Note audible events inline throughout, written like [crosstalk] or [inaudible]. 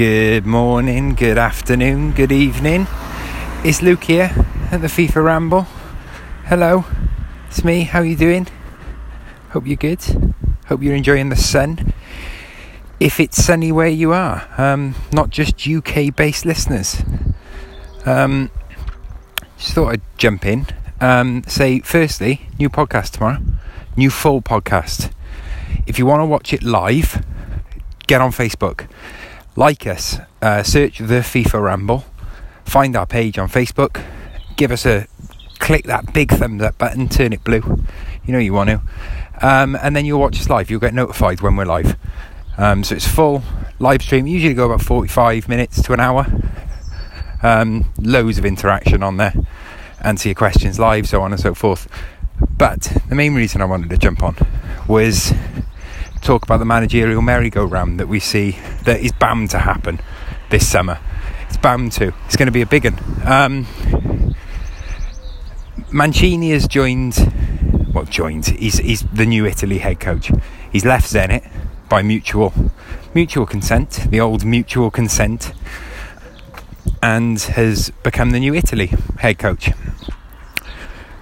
Good morning, good afternoon, good evening. It's Luke here at the FIFA Ramble. Hello, it's me. How are you doing? Hope you're good. Hope you're enjoying the sun. If it's sunny where you are, um, not just UK-based listeners. Um, just thought I'd jump in. Um, say, firstly, new podcast tomorrow, new full podcast. If you want to watch it live, get on Facebook like us, uh, search the FIFA Ramble, find our page on Facebook, give us a click that big thumbs up button, turn it blue. You know you want to, um, and then you'll watch us live. You'll get notified when we're live. Um, so it's full live stream. Usually go about 45 minutes to an hour. Um, loads of interaction on there, answer your questions live, so on and so forth. But the main reason I wanted to jump on was talk about the managerial merry-go-round that we see that is bound to happen this summer. It's bound to. It's going to be a big one. Um, Mancini has joined. Well, joined. He's he's the new Italy head coach. He's left Zenit by mutual mutual consent. The old mutual consent, and has become the new Italy head coach.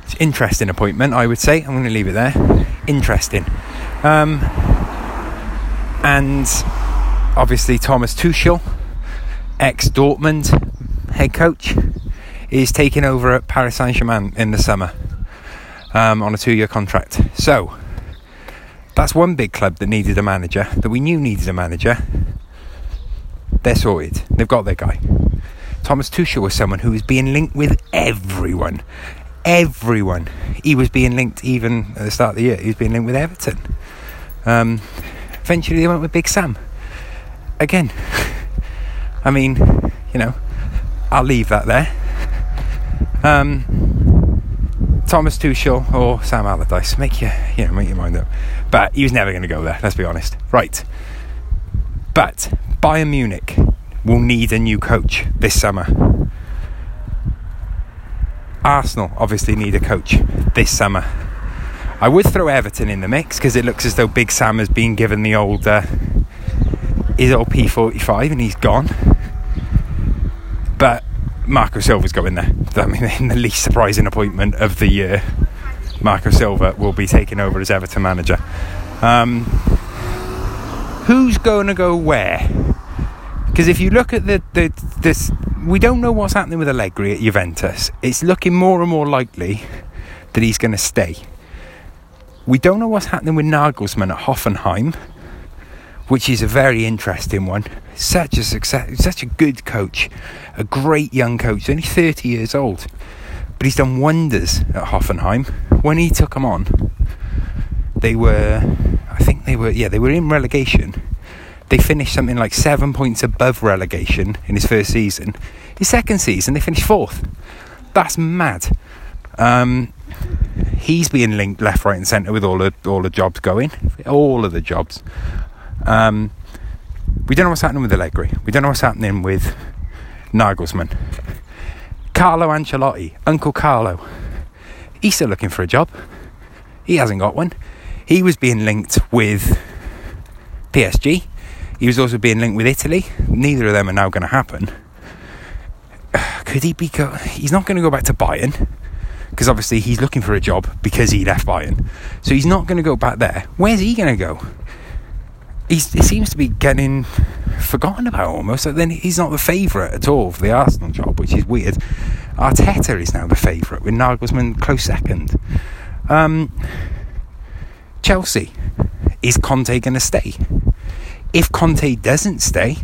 It's interesting appointment, I would say. I'm going to leave it there. Interesting. Um, and obviously Thomas Tuchel, ex Dortmund head coach, is taking over at Paris Saint Germain in the summer um, on a two year contract. So that's one big club that needed a manager, that we knew needed a manager. They're sorted, they've got their guy. Thomas Tuchel was someone who was being linked with everyone. Everyone. He was being linked even at the start of the year, he was being linked with Everton. Um, eventually they went with Big Sam. Again, [laughs] I mean, you know, I'll leave that there. Um, Thomas Tuchel or Sam Allardyce, make your, you know, make your mind up. But he was never going to go there. Let's be honest. Right. But Bayern Munich will need a new coach this summer. Arsenal obviously need a coach this summer. I would throw Everton in the mix because it looks as though Big Sam has been given the old uh, his old P45 and he's gone. But Marco Silva's going there. I mean, [laughs] in the least surprising appointment of the year, Marco Silva will be taking over as Everton manager. Um, who's going to go where? Because if you look at the, the this, we don't know what's happening with Allegri at Juventus. It's looking more and more likely that he's going to stay. We don't know what's happening with Nagelsmann at Hoffenheim, which is a very interesting one. Such a success, such a good coach, a great young coach, only 30 years old, but he's done wonders at Hoffenheim. When he took them on, they were, I think they were, yeah, they were in relegation. They finished something like seven points above relegation in his first season. His second season, they finished fourth. That's mad. Um, he's being linked left, right, and centre with all the all the jobs going, all of the jobs. Um, we don't know what's happening with Allegri. We don't know what's happening with Nagelsmann. Carlo Ancelotti, Uncle Carlo. He's still looking for a job. He hasn't got one. He was being linked with PSG. He was also being linked with Italy. Neither of them are now going to happen. [sighs] Could he be? Go- he's not going to go back to Bayern because obviously he's looking for a job because he left Bayern. So he's not going to go back there. Where's he going to go? He's, he seems to be getting forgotten about almost. So then he's not the favourite at all for the Arsenal job, which is weird. Arteta is now the favourite with Nagelsmann close second. Um, Chelsea is Conte going to stay? If Conte doesn't stay,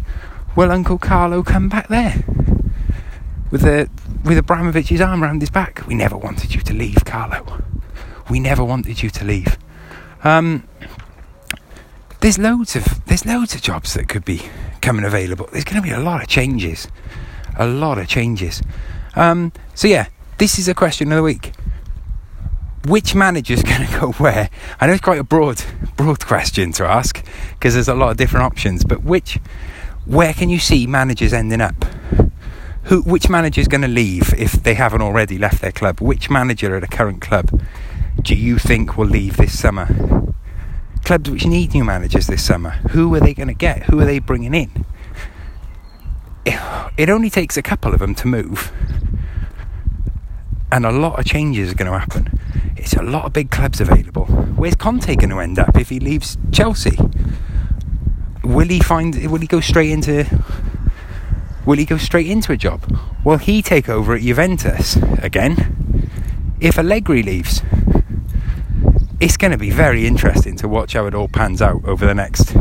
will Uncle Carlo come back there? With the with Abramovich's arm around his back. We never wanted you to leave, Carlo. We never wanted you to leave. Um, there's loads of there's loads of jobs that could be coming available. There's going to be a lot of changes, a lot of changes. Um, so yeah, this is a question of the week. Which manager's [laughs] going to go where? I know it's quite a broad, broad question to ask because there's a lot of different options. But which, where can you see managers ending up? Who, which manager is going to leave if they haven't already left their club? Which manager at a current club do you think will leave this summer? Clubs which need new managers this summer, who are they going to get? Who are they bringing in? it only takes a couple of them to move, and a lot of changes are going to happen. It's a lot of big clubs available. Where's Conte going to end up if he leaves Chelsea? Will he find? Will he go straight into? Will he go straight into a job? Will he take over at Juventus again? If Allegri leaves, it's going to be very interesting to watch how it all pans out over the next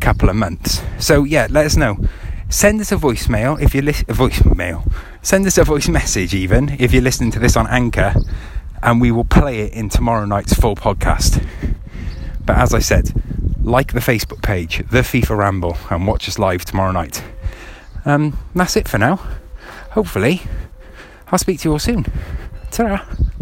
couple of months. So yeah, let us know. Send us a voicemail if you listen. A voicemail. Send us a voice message even if you're listening to this on Anchor, and we will play it in tomorrow night's full podcast. But as I said, like the Facebook page, The FIFA Ramble, and watch us live tomorrow night. Um, that's it for now. Hopefully, I'll speak to you all soon. ta